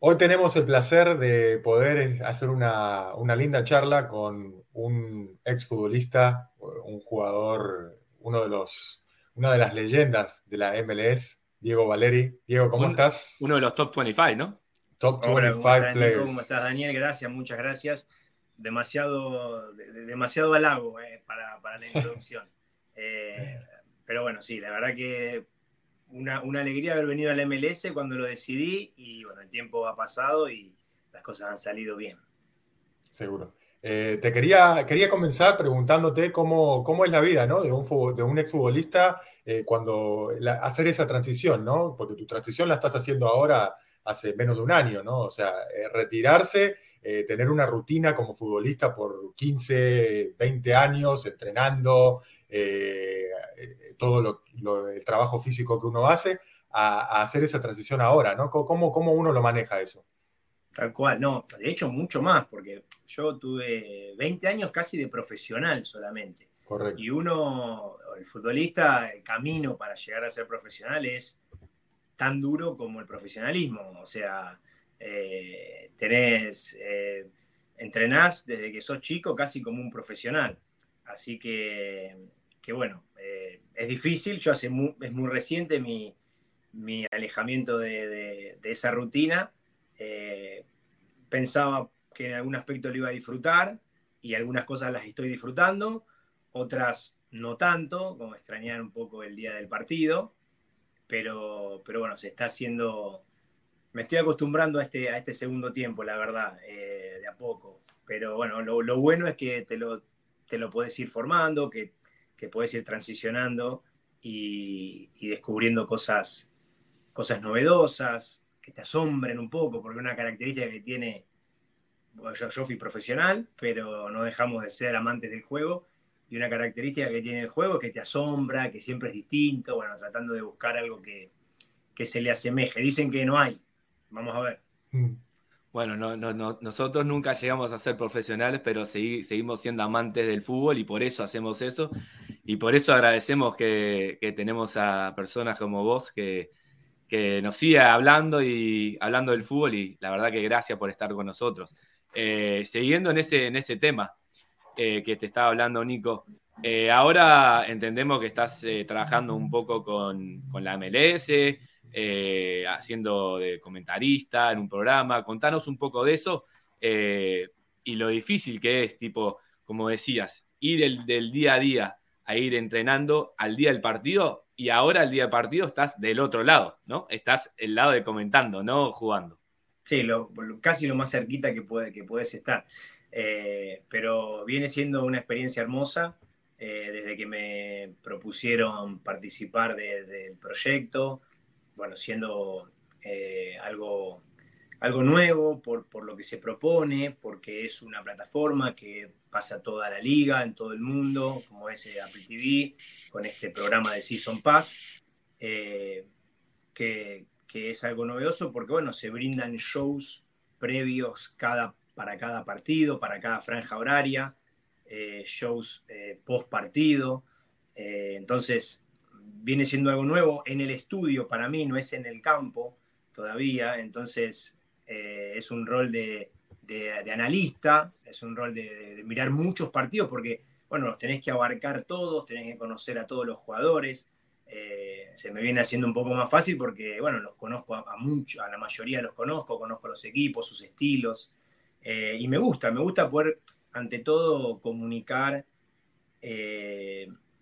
Hoy tenemos el placer de poder hacer una, linda charla con un exfutbolista, un jugador, uno de los, una de las leyendas de la MLS, Diego Valeri. Diego, ¿cómo estás? Uno de los top 25, ¿no? Top 25 players. ¿Cómo estás, Daniel? Gracias, muchas gracias. Demasiado, demasiado halago eh, para, la introducción. Eh, pero bueno, sí, la verdad que una, alegría haber venido al MLS cuando lo decidí y bueno, el tiempo ha pasado y las cosas han salido bien. Seguro. Eh, te quería, quería comenzar preguntándote cómo, cómo es la vida ¿no? de, un, de un exfutbolista eh, cuando hacer esa transición, ¿no? porque tu transición la estás haciendo ahora hace menos de un año, ¿no? o sea, eh, retirarse, tener una rutina como futbolista por 15, 20 años, entrenando, todo lo, el trabajo físico que uno hace, a, hacer esa transición ahora, ¿no? ¿Cómo, ¿Cómo, uno lo maneja eso? Tal cual, no, de hecho mucho más, porque yo tuve 20 años casi de profesional solamente. Correcto. Y uno, el futbolista, el camino para llegar a ser profesional es tan duro como el profesionalismo. O sea, eh, tenés, eh, entrenás desde que sos chico casi como un profesional. Así que, que bueno, eh, es difícil, yo hace es muy reciente mi, alejamiento de, esa rutina. Eh, pensaba que en algún aspecto lo iba a disfrutar y algunas cosas las estoy disfrutando, otras no tanto, como extrañar un poco el día del partido, pero, pero bueno, se está haciendo, me estoy acostumbrando a este, a este segundo tiempo, la verdad, eh, de a poco, pero bueno, lo, bueno es que te lo, te lo puedes ir formando, que que puedes ir transicionando y, descubriendo cosas, cosas novedosas, que te asombren un poco, porque una característica que tiene, yo, fui profesional, pero no dejamos de ser amantes del juego, y una característica que tiene el juego es que te asombra, que siempre es distinto, bueno, tratando de buscar algo que, se le asemeje. Dicen que no hay, vamos a ver. Mm. Bueno, no, nosotros nunca llegamos a ser profesionales, pero seguimos siendo amantes del fútbol y por eso hacemos eso. Y por eso agradecemos que, tenemos a personas como vos que, nos siga hablando y hablando del fútbol y la verdad que gracias por estar con nosotros. Eh, siguiendo en ese, en ese tema eh, que te estaba hablando Nico, eh, ahora entendemos que estás trabajando un poco con, con la MLS, haciendo de comentarista en un programa. Contanos un poco de eso y lo difícil que es, tipo, como decías, ir del día a día a ir entrenando al día del partido y ahora al día del partido estás del otro lado, ¿no? Estás el lado de comentando, no jugando. Sí, casi lo más cerquita que, puede, que puedes estar. Eh, pero viene siendo una experiencia hermosa eh, desde que me propusieron participar del proyecto, bueno, siendo eh, algo algo nuevo por, lo que se propone, porque es una plataforma que pasa toda la liga, en todo el mundo, como es eh, Apple TV, con este programa de Season Pass, eh, que, es algo novedoso porque, bueno, se brindan shows previos cada, para cada partido, para cada franja horaria, eh, shows post partido, entonces viene siendo algo nuevo en el estudio para mí, no es en el campo todavía, entonces eh, es un rol de, analista, es un rol de, mirar muchos partidos, porque, bueno, los tenés que abarcar todos, tenés que conocer a todos los jugadores. Eh, se me viene haciendo un poco más fácil porque, bueno, los conozco a, mucho, a la mayoría los conozco, conozco los equipos, sus estilos, eh, y me gusta, me gusta poder, ante todo, comunicar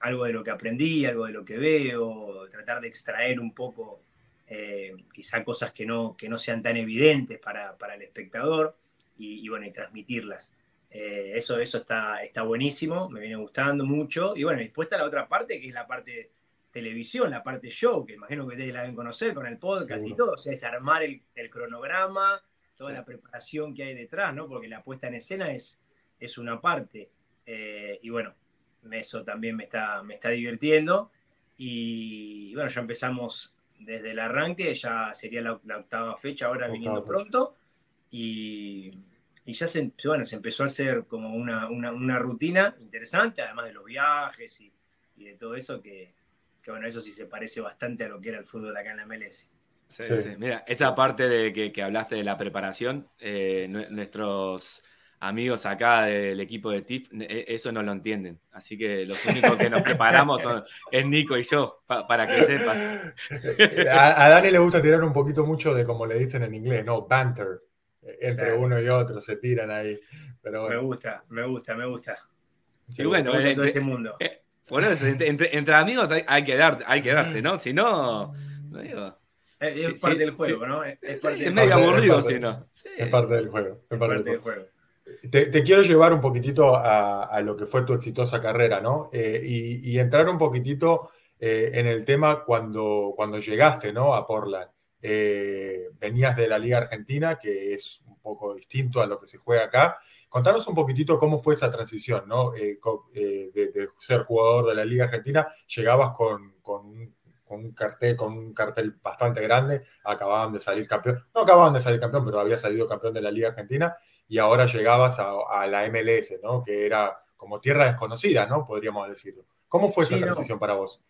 algo de lo que aprendí, algo de lo que veo, tratar de extraer un poco eh, quizá cosas que no, que no sean tan evidentes para, el espectador y, bueno, y transmitirlas. Eh, eso eso está, está buenísimo, me viene gustando mucho. Y bueno, después está la otra parte, que es la parte televisión, la parte show, que imagino que ustedes la deben conocer con el podcast y todo. O sea, es armar el, cronograma, toda la preparación que hay detrás, ¿no? Porque la puesta en escena es, es una parte. Eh, y bueno, eso también me está, me está divirtiendo. Y bueno, ya empezamos desde el arranque, ya sería la, octava fecha, ahora viniendo pronto, y, ya se, bueno, se empezó a hacer como una, rutina interesante, además de los viajes y, de todo eso, que, bueno, eso sí se parece bastante a lo que era el fútbol acá en la MLS. Sí, sí. Mira, esa parte de que, hablaste de la preparación, eh, nuestros amigos acá del equipo de TIF, e, eso no lo entienden. Así que los únicos que nos preparamos son, es Nico y yo, para que sepas. A, Dani le gusta tirar un poquito mucho de como le dicen en inglés, ¿no? Banter. Entre uno y otro, se tiran ahí. Pero Me gusta, me gusta, me gusta. Sí, bueno, todo entre, ese mundo. Eh, entre, amigos hay, que dar, hay que darse, ¿no? Si no, no digo. Es, parte del juego, ¿no? Es, medio aburrido, si no. Es parte del juego. Es parte, del juego. Te, quiero llevar un poquitito a, lo que fue tu exitosa carrera, ¿no? Eh, y, entrar un poquitito eh, en el tema cuando, cuando llegaste, ¿no? A Portland. Eh, venías de la Liga Argentina, que es un poco distinto a lo que se juega acá. Contanos un poquitito cómo fue esa transición, ¿no? de, ser jugador de la Liga Argentina, llegabas con, con, un cartel, con un cartel bastante grande, acababan de salir campeón, no acababan de salir campeón, pero había salido campeón de la Liga Argentina, y ahora llegabas a, la MLS, ¿no? Que era como tierra desconocida, ¿no? Podríamos decirlo. ¿Cómo fue esa transición para vos?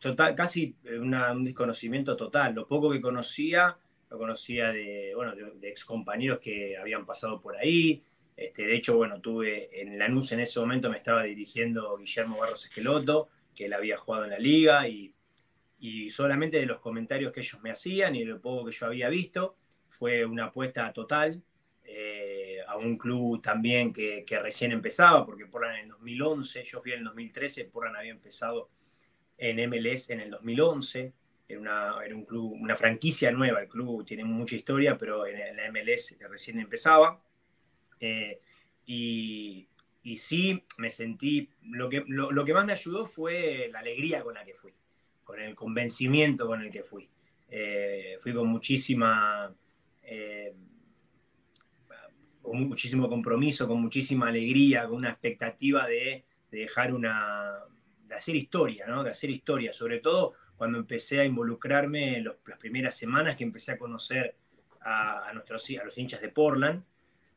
Total, casi un desconocimiento total. Lo poco que conocía, lo conocía de, bueno, de, ex compañeros que habían pasado por ahí. Este, de hecho, bueno, tuve en Lanús en ese momento me estaba dirigiendo Guillermo Barros Esqueloto, que él había jugado en la liga y, y solamente de los comentarios que ellos me hacían y de lo poco que yo había visto, fue una apuesta total eh, a un club también que, recién empezaba, porque Porran en el 2011, yo fui en el 2013, Porran había empezado en MLS en el 2011, era, una, un club, una franquicia nueva, el club tiene mucha historia, pero en, la MLS recién empezaba. Eh, y, sí, me sentí, lo que, lo, que más me ayudó fue la alegría con la que fui, con el convencimiento con el que fui. Eh, fui con muchísima con muchísimo compromiso, con muchísima alegría, con una expectativa de, dejar una, de hacer historia, ¿no? De hacer historia, sobre todo cuando empecé a involucrarme en las primeras semanas que empecé a conocer a, nuestros, a los hinchas de Portland,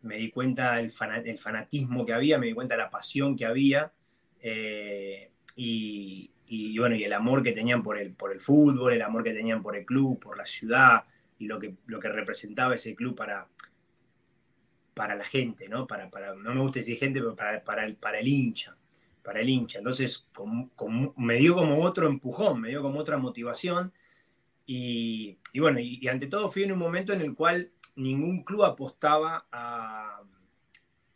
me di cuenta del fanatismo que había, me di cuenta de la pasión que había eh, y, bueno, y el amor que tenían por el, por el fútbol, el amor que tenían por el club, por la ciudad y lo que, lo que representaba ese club para, para la gente, ¿no? Para, para, no me gusta decir gente, pero para, para, el, para el hincha, para el hincha. Entonces, me dio como otro empujón, me dio como otra motivación. Y, bueno, y, ante todo fui en un momento en el cual ningún club apostaba a,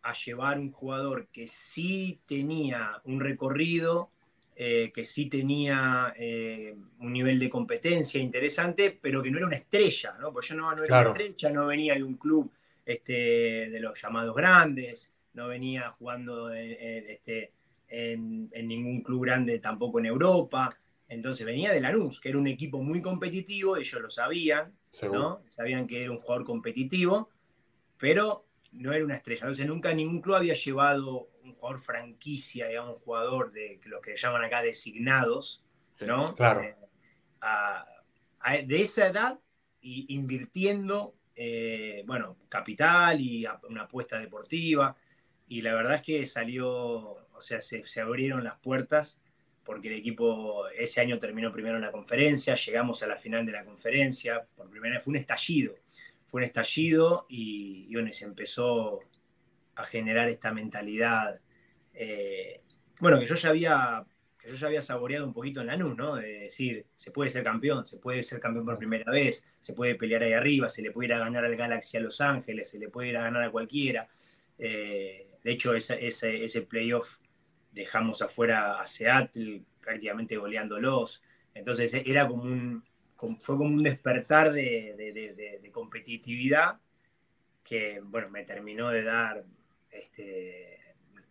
a llevar un jugador que sí tenía un recorrido, eh, que sí tenía eh, un nivel de competencia interesante, pero que no era una estrella, ¿no? Porque yo no, no era una estrella, no venía de un club este, de los llamados grandes, no venía jugando este, en, ningún club grande tampoco en Europa. Entonces venía de Lanús, que era un equipo muy competitivo, ellos lo sabían, ¿no? Sabían que era un jugador competitivo, pero no era una estrella. Entonces nunca ningún club había llevado un jugador franquicia, digamos, un jugador de lo que llaman acá designados, ¿no? Claro. Eh, de esa edad y invirtiendo eh, bueno, capital y una apuesta deportiva. Y la verdad es que salió, o sea, se, abrieron las puertas porque el equipo ese año terminó primero en la conferencia, llegamos a la final de la conferencia, por primera vez fue un estallido, fue un estallido y, y se empezó a generar esta mentalidad, eh, bueno, que yo ya había yo ya había saboreado un poquito en la NU, ¿no? De decir, se puede ser campeón, se puede ser campeón por primera vez, se puede pelear ahí arriba, se le puede ir a ganar al Galaxy a Los Ángeles, se le puede ir a ganar a cualquiera. Eh, de hecho, ese, ese, playoff dejamos afuera a Seattle, prácticamente goleándolos. Entonces era como un, fue como un despertar de, competitividad que, bueno, me terminó de dar, este,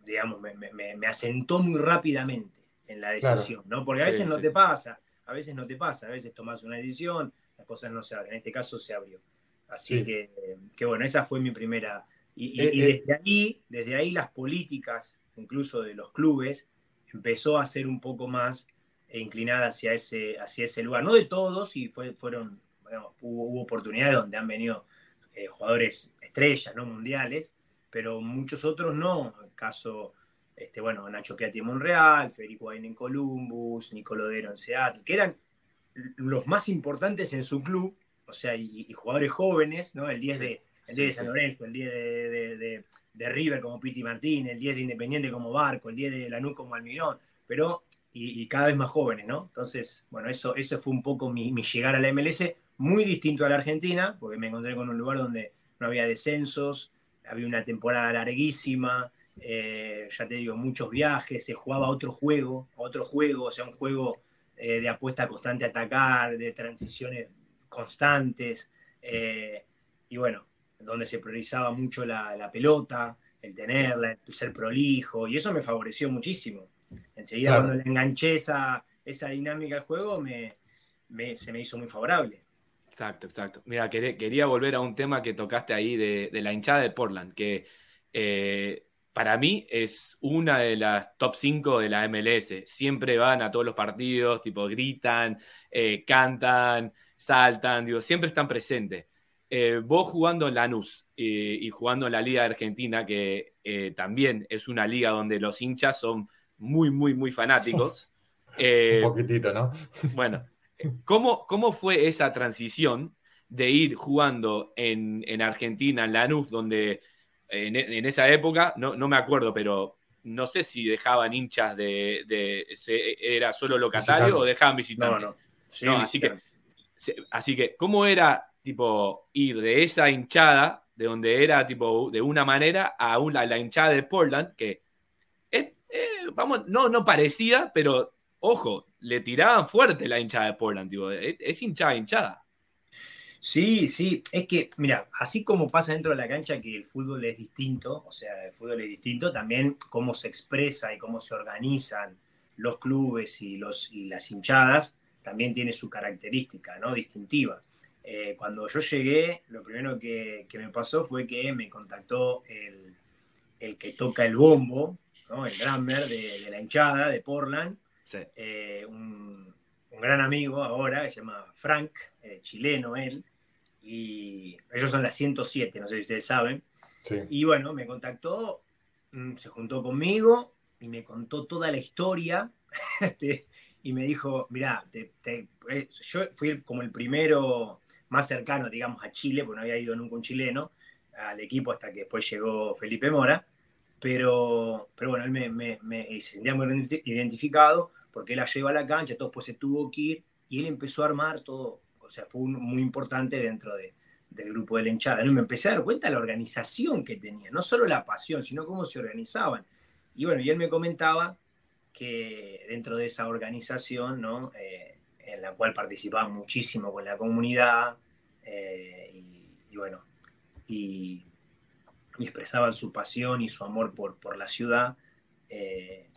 digamos, me asentó muy rápidamente en la decisión, ¿no? Porque a veces no te pasa, a veces no te pasa, a veces tomas una decisión, las cosas no se abren. En este caso se abrió. Así que, que, bueno, esa fue mi primera. Y, eh, eh. desde ahí, desde ahí las políticas, incluso de los clubes, empezó a ser un poco más inclinada hacia ese, hacia ese lugar. No de todos, y fue, fueron, hubo, oportunidades donde han venido eh, jugadores estrellas, ¿no? Mundiales, pero muchos otros no. El caso este, bueno, Nacho Piatti en Monreal, Federico Bain en Columbus, Nicolodero en Seattle, que eran los más importantes en su club, o sea, y, jugadores jóvenes, ¿no? El 10 de, el 10 de San Lorenzo, el 10 de, de, River como Piti Martín, el 10 de Independiente como Barco, el 10 de Lanús como Almirón, pero y, cada vez más jóvenes, ¿no? Entonces, bueno, eso, eso fue un poco mi, mi llegar a la MLS, muy distinto a la Argentina, porque me encontré con un lugar donde no había descensos, había una temporada larguísima, eh, ya te digo, muchos viajes, se jugaba otro juego, otro juego, o sea, un juego eh, de apuesta constante a atacar, de transiciones constantes, eh, y bueno, donde se priorizaba mucho la, pelota, el tenerla, el ser prolijo, y eso me favoreció muchísimo. Enseguida cuando le enganché esa, esa dinámica al juego, me, se me hizo muy favorable. Exacto, exacto. Mira, quería, volver a un tema que tocaste ahí de, la hinchada de Portland, que eh, para mí es una de las top 5 de la MLS. Siempre van a todos los partidos, tipo gritan, eh, cantan, saltan, digo, siempre están presentes. Eh, vos jugando en Lanús y jugando en la Liga Argentina, que también es una liga donde los hinchas son muy, muy, muy fanáticos. un poquitito, ¿no? Bueno, ¿Cómo, ¿Cómo fue esa transición de ir jugando en, en Argentina, en Lanús, donde en, en esa época, no, no, me acuerdo, pero no sé si dejaban hinchas de. de ¿Era solo locatario o dejaban visitantes? No, no. así, que, así que, ¿cómo era tipo ir de esa hinchada, de donde era tipo de una manera, a una, la hinchada de Portland, que es, eh, vamos, no, no parecía, pero ojo, le tiraban fuerte la hinchada de Portland, es, hinchada, hinchada. Sí, sí, es que, mira, así como pasa dentro de la cancha que el fútbol es distinto, o sea, el fútbol es distinto, también cómo se expresa y cómo se organizan los clubes y, los, y las hinchadas, también tiene su característica, ¿no? Distintiva. Eh, cuando yo llegué, lo primero que, me pasó fue que me contactó el, que toca el bombo, ¿no? el drummer de, de la hinchada de Portland, eh, un, gran amigo ahora, que se llama Frank, eh, chileno él, y ellos son las 107, no sé si ustedes saben. Y bueno, me contactó, mm, se juntó conmigo y me contó toda la historia. Este, y me dijo, mira, eh, yo fui como el primero más cercano, digamos, a Chile, porque no había ido nunca un chileno al equipo hasta que después llegó Felipe Mora, pero, pero bueno, él me, me, me sentía muy identificado porque él la lleva a la cancha, todo después se tuvo que ir y él empezó a armar todo, o sea, fue muy importante dentro de, del grupo de la hinchada. ¿no? Me empecé a dar cuenta de la organización que tenía, no solo la pasión, sino cómo se organizaban. Y bueno, y él me comentaba que dentro de esa organización, ¿no? Eh, en la cual participaban muchísimo con la comunidad, eh, y, bueno, y, expresaban su pasión y su amor por, por la ciudad eh,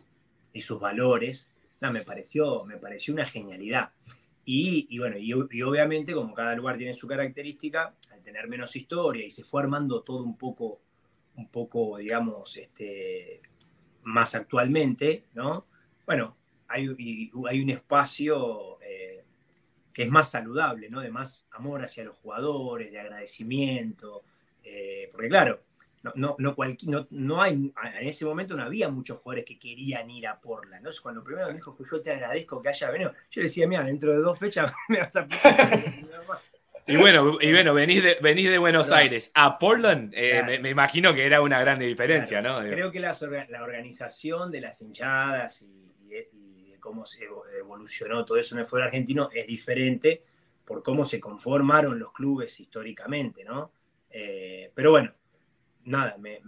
y sus valores, me, pareció, me pareció una genialidad. Y, bueno, y, obviamente como cada lugar tiene su característica, al tener menos historia y se fue armando todo un poco, un poco digamos, este, más actualmente, ¿no? Bueno, hay, hay un espacio eh, que es más saludable, ¿no? De más amor hacia los jugadores, de agradecimiento, eh, porque claro, no, no, no, hay, en ese momento no había muchos jugadores que querían ir a Portland. ¿no? Cuando primero me dijo que yo te agradezco que haya venido, yo le decía, mira, dentro de dos fechas me vas a Y bueno, y bueno venís, de, venís de Buenos Aires a Portland, eh, me, imagino que era una gran diferencia, ¿no? Creo que la, la, organización de las hinchadas y, cómo se evolucionó todo eso en el fútbol argentino es diferente por cómo se conformaron los clubes históricamente, ¿no? Eh, pero bueno, nada, me,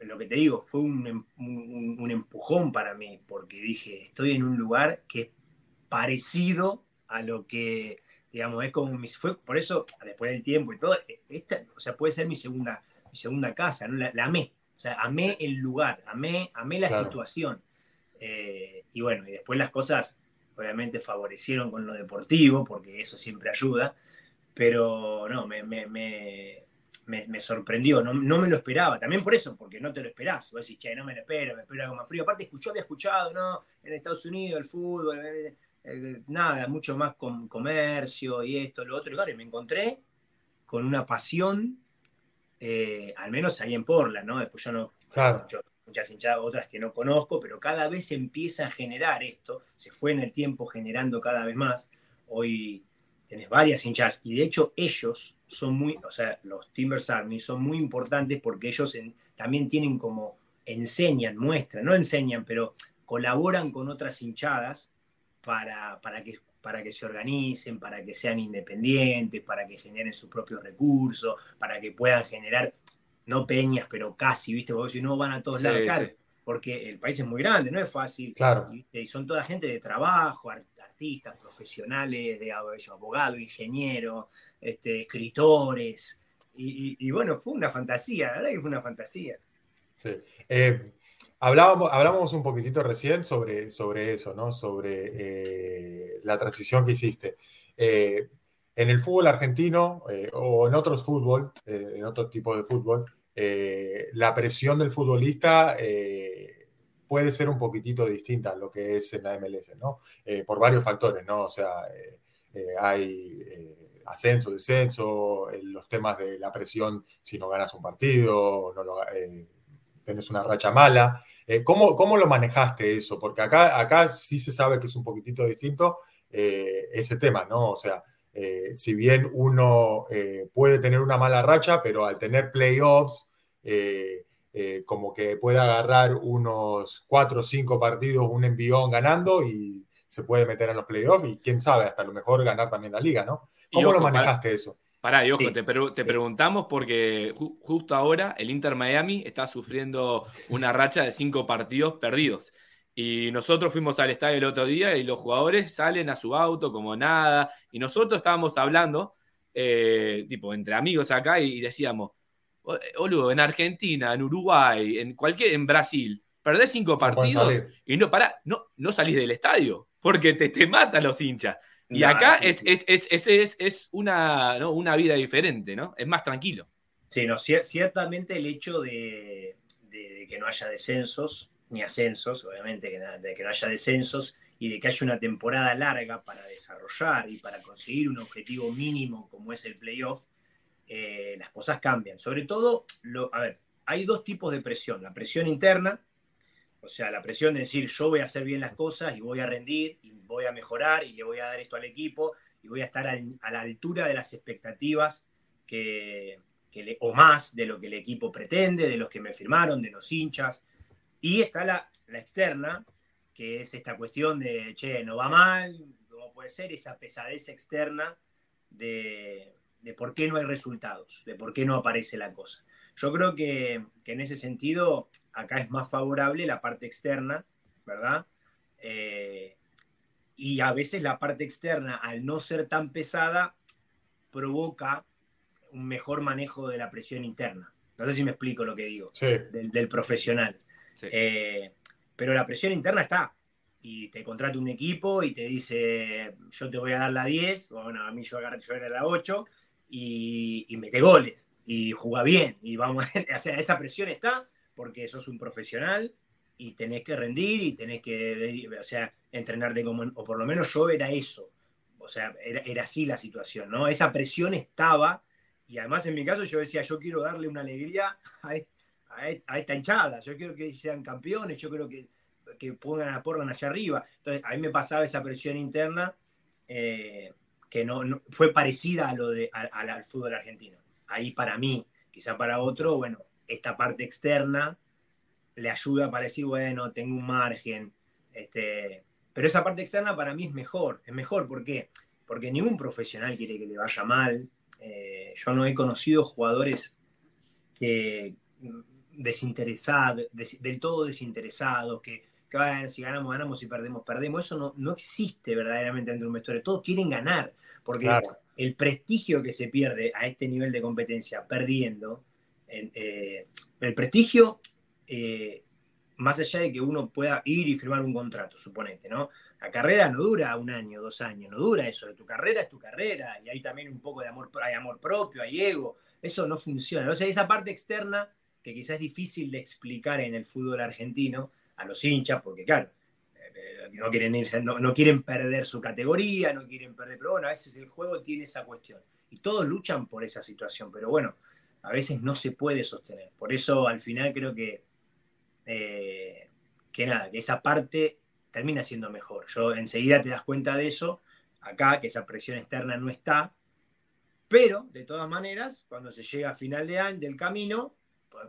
lo que te digo, fue em, un, empujón para mí, porque dije, estoy en un lugar que es parecido a lo que, digamos, es como mi, fue, por eso, después del tiempo y todo, e, esta, o sea, puede ser mi segunda, mi segunda casa, ¿no? la, amé, o sea, amé el lugar, amé, amé la situación. Eh, y bueno, y después las cosas obviamente favorecieron con lo deportivo, porque eso siempre ayuda, pero no, me, me, sorprendió, no, me lo esperaba. También por eso, porque no te lo esperás. Vos decís, che, no me lo espero, me espero algo más frío. Aparte, escuchó, había escuchado, ¿no? En Estados Unidos, el fútbol, eh, eh, nada, mucho más con comercio y esto, lo otro. Y claro, y me encontré con una pasión, eh, al menos ahí en Porla, ¿no? Después yo no. Claro. muchas hinchadas, otras que no conozco, pero cada vez se empieza a generar esto, se fue en el tiempo generando cada vez más. Hoy tenés varias hinchas y de hecho ellos son muy, o sea, los Timbers Army son muy importantes porque ellos también tienen como, enseñan, muestran, no enseñan, pero colaboran con otras hinchadas para, para, que, para que se organicen, para que sean independientes, para que generen sus propios recursos, para que puedan generar, no peñas, pero casi, ¿viste? Porque si no van a todos lados, claro, porque el país es muy grande, no es fácil. Claro. Y, son toda gente de trabajo, artistas, profesionales, de abogados, ingenieros, este, escritores. Y, bueno, fue una fantasía, la verdad que fue una fantasía. Sí. Eh, hablábamos, hablábamos un poquitito recién sobre, sobre eso, ¿no? Sobre eh, la transición que hiciste. Eh, en el fútbol argentino o en otros fútbol, en otro tipo de fútbol, la presión del futbolista puede ser un poquitito distinta a lo que es en la MLS, ¿no? Eh, por varios factores, ¿no? O sea, eh, eh, hay ascenso, descenso, los temas de la presión si no ganas un partido, no tenés una racha mala. ¿cómo, ¿cómo, lo manejaste eso? Porque acá, acá sí se sabe que es un poquitito distinto ese tema, ¿no? O sea, si bien uno puede tener una mala racha, pero al tener playoffs, como que puede agarrar unos cuatro o cinco partidos, un envión ganando y se puede meter en los playoffs y quién sabe, hasta lo mejor ganar también la liga, ¿no? ¿Cómo lo manejaste eso? Pará, y ojo, te, preguntamos porque justo ahora el Inter Miami está sufriendo una racha de cinco partidos perdidos. Y nosotros fuimos al estadio el otro día y los jugadores salen a su auto como nada. Y nosotros estábamos hablando, eh, tipo, entre amigos acá y decíamos, boludo, en Argentina, en Uruguay, en cualquier, en Brasil, perdés cinco partidos y no, para, no, no salís del estadio, porque te, te matan los hinchas. Y acá es, Es, es, es, una, ¿no? una vida diferente, ¿no? Es más tranquilo. Sí, no, ciertamente el hecho de, que no haya descensos, ni ascensos, obviamente, que, de que no haya descensos y de que haya una temporada larga para desarrollar y para conseguir un objetivo mínimo como es el playoff, eh, las cosas cambian. Sobre todo, lo, a ver, hay dos tipos de presión. La presión interna, o sea, la presión de decir yo voy a hacer bien las cosas y voy a rendir y voy a mejorar y le voy a dar esto al equipo y voy a estar a, la altura de las expectativas que, le, o más de lo que el equipo pretende, de los que me firmaron, de los hinchas. Y está la, la externa, que es esta cuestión de, che, no va mal, ¿cómo puede ser? Esa pesadez externa de, de por qué no hay resultados, de por qué no aparece la cosa. Yo creo que, en ese sentido acá es más favorable la parte externa, ¿verdad? Eh, y a veces la parte externa, al no ser tan pesada, provoca un mejor manejo de la presión interna. No sé si me explico lo que digo, del, profesional. Eh, pero la presión interna está. Y te contrata un equipo y te dice, yo te voy a dar la 10, bueno, a mí yo, agarré, yo era la 8, y, mete goles y juega bien. Y vamos, o sea, esa presión está porque sos un profesional y tenés que rendir y tenés que, o sea, entrenarte como, o por lo menos yo era eso. O sea, era, así la situación, ¿no? Esa presión estaba y además en mi caso yo decía, yo quiero darle una alegría a, a, esta hinchada, yo quiero que sean campeones, yo quiero que, que pongan a Portland allá arriba. Entonces, a mí me pasaba esa presión interna. Eh, que no, fue parecida a lo de, al fútbol argentino. Ahí para mí, quizá para otro, bueno, esta parte externa le ayuda para decir, bueno, tengo un margen. Este, pero esa parte externa para mí es mejor. Es mejor, ¿por qué? Porque ningún profesional quiere que le vaya mal. Eh, yo no he conocido jugadores que desinteresados, del todo desinteresados, que que si ganamos, ganamos, si perdemos, perdemos. Eso no, no existe verdaderamente dentro de un vestuario. Todos quieren ganar, porque el prestigio que se pierde a este nivel de competencia, perdiendo, eh, el prestigio, eh, más allá de que uno pueda ir y firmar un contrato, suponete, ¿no? La carrera no dura un año, dos años, no dura eso. Tu carrera es tu carrera y hay también un poco de amor, hay amor propio, hay ego. Eso no funciona. O sea, esa parte externa que quizás es difícil de explicar en el fútbol argentino, a los hinchas, porque claro, eh, no quieren, no, quieren perder su categoría, no quieren perder, pero bueno, a veces el juego tiene esa cuestión. Y todos luchan por esa situación, pero bueno, a veces no se puede sostener. Por eso al final creo que, eh, que nada, que esa parte termina siendo mejor. Yo enseguida te das cuenta de eso, acá, que esa presión externa no está, pero de todas maneras, cuando se llega a final de año, del camino,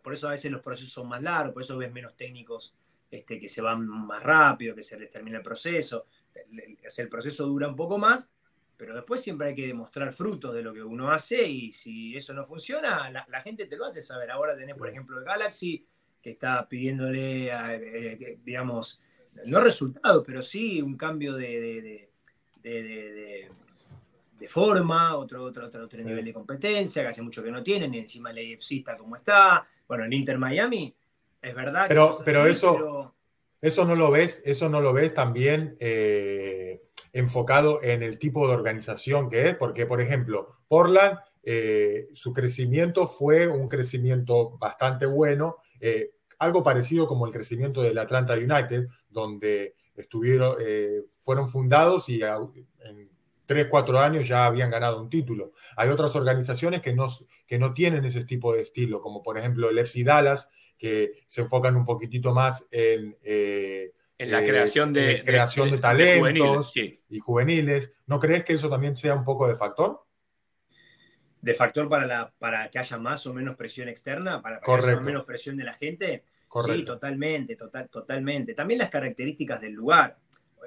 por, eso a veces los procesos son más largos, por eso ves menos técnicos este, que se van más rápido, que se les termina el proceso, el proceso dura un poco más, pero después siempre hay que demostrar frutos de lo que uno hace y si eso no funciona, la, gente te lo hace saber. Ahora tenés, por ejemplo, el Galaxy que está pidiéndole, eh, digamos, no resultados, pero sí un cambio de, de, forma, otro, otro, otro, nivel de competencia, que hace mucho que no tienen, y encima el AFC está como está. Bueno, el Inter Miami, es verdad. Pero, pero eso, eso no lo ves, eso no lo ves también. Eh, enfocado en el tipo de organización que es, porque, por ejemplo, Portland, eh, su crecimiento fue un crecimiento bastante bueno, eh, algo parecido como el crecimiento del Atlanta United, donde estuvieron, fueron fundados y en 3, 4 años ya habían ganado un título. Hay otras organizaciones que no, que no tienen ese tipo de estilo, como por ejemplo el FC Dallas, que se enfocan un poquitito más en en la creación de, creación de, talentos y juveniles. ¿No crees que eso también sea un poco de factor? ¿De factor para, la, para que haya más o menos presión externa? ¿Para, que haya menos presión de la gente? Sí, totalmente, total, totalmente. También las características del lugar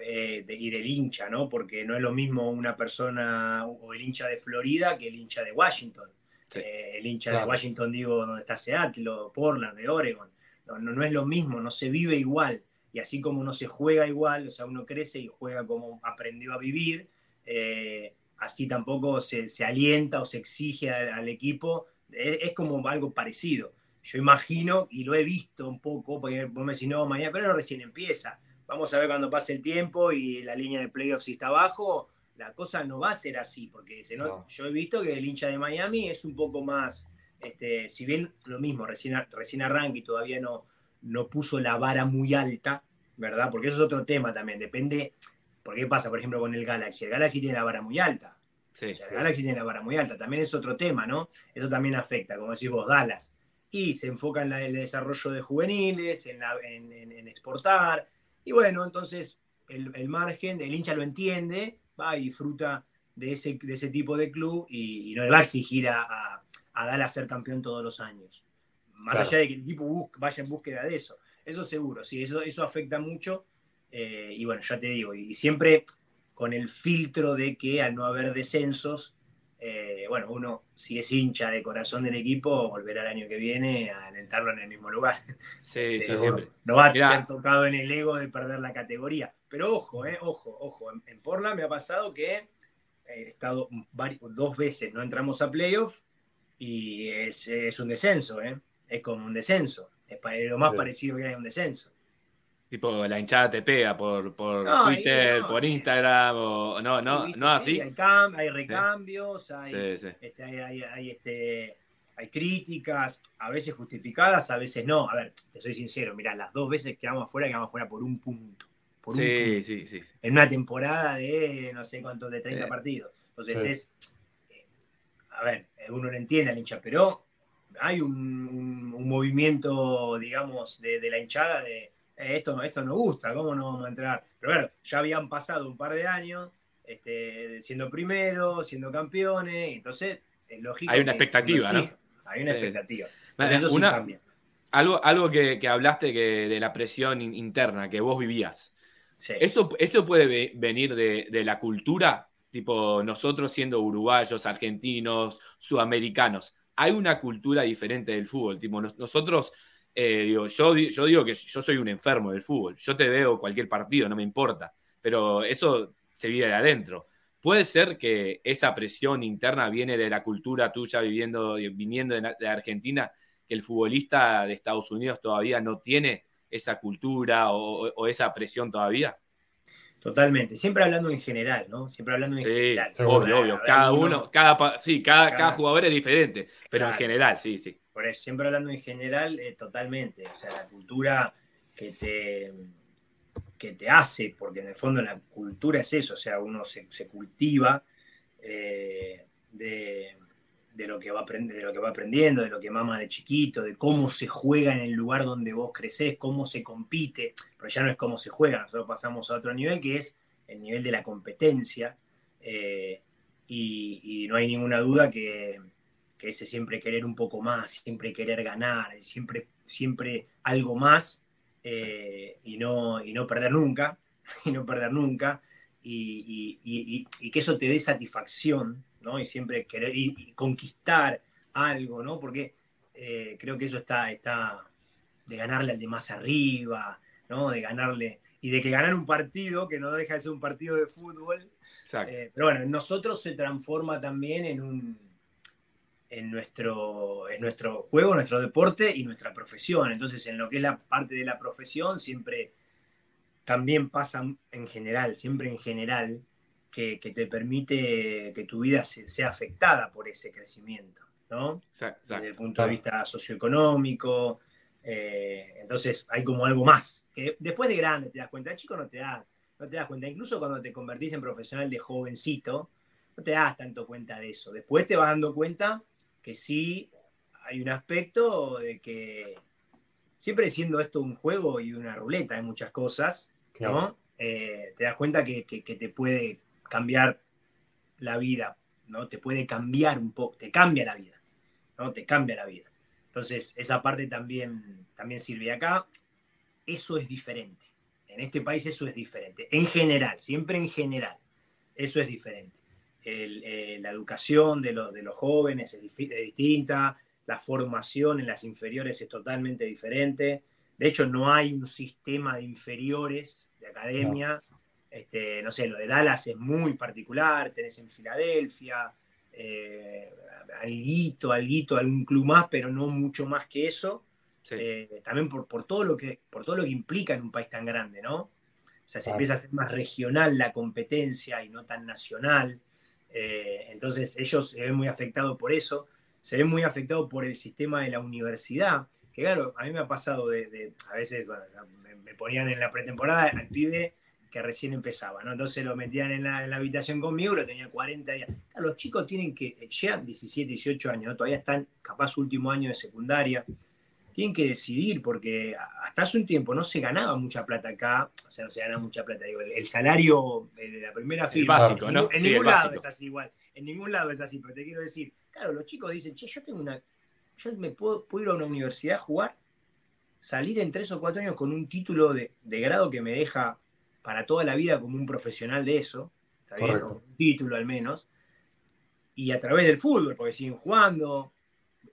eh, y del hincha, ¿no? Porque no es lo mismo una persona o el hincha de Florida que el hincha de Washington. Eh, el hincha de Washington, digo, donde está Seattle, o Portland, de Oregon. No, no, no es lo mismo, no se vive igual y así como uno se juega igual, o sea, uno crece y juega como aprendió a vivir, eh, así tampoco se, alienta o se exige al, equipo, es, como algo parecido. Yo imagino, y lo he visto un poco, porque vos me decís, no, mañana, pero recién empieza. Vamos a ver cuando pase el tiempo y la línea de playoffs está abajo, la cosa no va a ser así, porque yo he visto que el hincha de Miami es un poco más, este, si bien lo mismo, recién, recién arranca y todavía no, no puso la vara muy alta, ¿verdad? Porque eso es otro tema también, depende, ¿por qué pasa, por ejemplo, con el Galaxy? El Galaxy tiene la vara muy alta. Sí, el Galaxy tiene la vara muy alta, también es otro tema, ¿no? Eso también afecta, como decís vos, Dallas. Y se enfoca en, el desarrollo de juveniles, en, exportar. Y bueno, entonces el, margen, el hincha lo entiende, va y disfruta de ese, de ese tipo de club y, no le va a exigir a, a, Dallas ser campeón todos los años. Más allá de que el equipo vaya en búsqueda de eso. Eso seguro, sí, eso, eso afecta mucho. Eh, y bueno, ya te digo, y siempre con el filtro de que al no haber descensos, eh, bueno, uno si es hincha de corazón del equipo, volverá el año que viene a alentarlo en el mismo lugar. Sí, sí, No va a ser tocado en el ego de perder la categoría. Pero ojo, eh, ojo, ojo. En, Porla me ha pasado que he estado dos veces, no entramos a playoff y es, es un descenso, ¿eh? Es como un descenso. Es lo más parecido que hay a un descenso. Tipo, la hinchada te pega por, por Twitter, por Instagram, o no, no, no así. Hay, hay, recambios, hay, este, hay, este, hay, críticas, a veces justificadas, a veces no. A ver, te soy sincero, mira, las dos veces que vamos afuera, quedamos afuera por un punto. Por sí, sí, sí. En una temporada de no sé cuántos, de 30 partidos. Entonces es. Eh, a ver, uno lo entiende al hincha, pero hay un, movimiento, digamos, de, la hinchada de eh, esto, esto nos gusta, ¿cómo no vamos a entrar? Pero claro, ya habían pasado un par de años este, siendo primeros, siendo campeones, entonces es lógico. Hay una expectativa, ¿no? Hay una expectativa. eso sí cambia. Algo, algo que, hablaste que, de la presión interna que vos vivías. Eso, eso puede venir de, de la cultura, tipo nosotros siendo uruguayos, argentinos, sudamericanos hay una cultura diferente del fútbol. Tipo, nosotros, eh, yo, yo digo que yo soy un enfermo del fútbol. Yo te veo cualquier partido, no me importa. Pero eso se vive de adentro. Puede ser que esa presión interna viene de la cultura tuya viviendo, viniendo de, Argentina, que el futbolista de Estados Unidos todavía no tiene esa cultura o esa presión todavía. Totalmente, siempre hablando en general, ¿no? Siempre hablando en general. Obvio, obvio. Cada uno, cada, sí, cada, cada, jugador es diferente, pero en general, sí, sí. Por eso, siempre hablando en general, eh, totalmente. O sea, la cultura que te, que te hace, porque en el fondo la cultura es eso, o sea, uno se, cultiva eh, de, de lo que va de lo que va aprendiendo, de lo que mama de chiquito, de cómo se juega en el lugar donde vos creces, cómo se compite, pero ya no es cómo se juega, nosotros pasamos a otro nivel que es el nivel de la competencia, Eh, y, no hay ninguna duda que, ese siempre querer un poco más, siempre querer ganar, siempre, siempre algo más eh, y, no, y no perder nunca, y no perder nunca, y, que eso te dé satisfacción, ¿no? Y siempre querer y, conquistar algo, ¿no? Porque eh, creo que eso está, está de ganarle al de más arriba, ¿no? De ganarle y de que ganar un partido, que no deja de ser un partido de fútbol. Eh, pero bueno, en nosotros se transforma también en un en nuestro, en nuestro juego, nuestro deporte y nuestra profesión. Entonces, en lo que es la parte de la profesión, siempre también pasa en general, siempre en general, que, te permite que tu vida sea afectada por ese crecimiento, ¿no? Desde el punto de vista socioeconómico, eh, entonces hay como algo más. Que después de grande te das cuenta, de chico no te das, no te das cuenta. Incluso cuando te convertís en profesional de jovencito, no te das tanto cuenta de eso. Después te vas dando cuenta que sí hay un aspecto de que siempre siendo esto un juego y una ruleta en muchas cosas, ¿no? Eh, te das cuenta que, te puede cambiar la vida, ¿no? Te puede cambiar un poco, te cambia la vida, ¿no? Te cambia la vida. Entonces, esa parte también, también sirve. Acá, eso es diferente. En este país eso es diferente. En general, siempre en general, eso es diferente. Eh, la educación de, de, los jóvenes es, distinta, la formación en las inferiores es totalmente diferente. De hecho, no hay un sistema de inferiores de academia. Este, no sé, lo de Dallas es muy particular, tenés en Filadelfia, eh, alguito, alguito, algún club más, pero no mucho más que eso. Eh, también por, por, todo lo que, por todo lo que implica en un país tan grande, ¿no? O sea, se empieza a ser más regional la competencia y no tan nacional. Eh, entonces ellos se ven muy afectados por eso, se ven muy afectados por el sistema de la universidad, que claro, a mí me ha pasado de, a veces, bueno, me, ponían en la pretemporada al pibe que recién empezaba, ¿no? Entonces lo metían en la, habitación conmigo, lo tenía 40 días. los chicos tienen que, llegan 17, 18 años, todavía están capaz último año de secundaria, tienen que decidir porque hasta hace un tiempo no se ganaba mucha plata acá, o sea, no se gana mucha plata, digo, el, salario de la primera fila. básico, ¿no? En, ningún lado es así igual, en ningún lado es así, pero te quiero decir, claro, los chicos dicen, che, yo tengo una, yo me puedo, ir a una universidad a jugar, salir en tres o cuatro años con un título de, de grado que me deja para toda la vida como un profesional de eso, ¿está bien? un título al menos, y a través del fútbol, porque siguen jugando,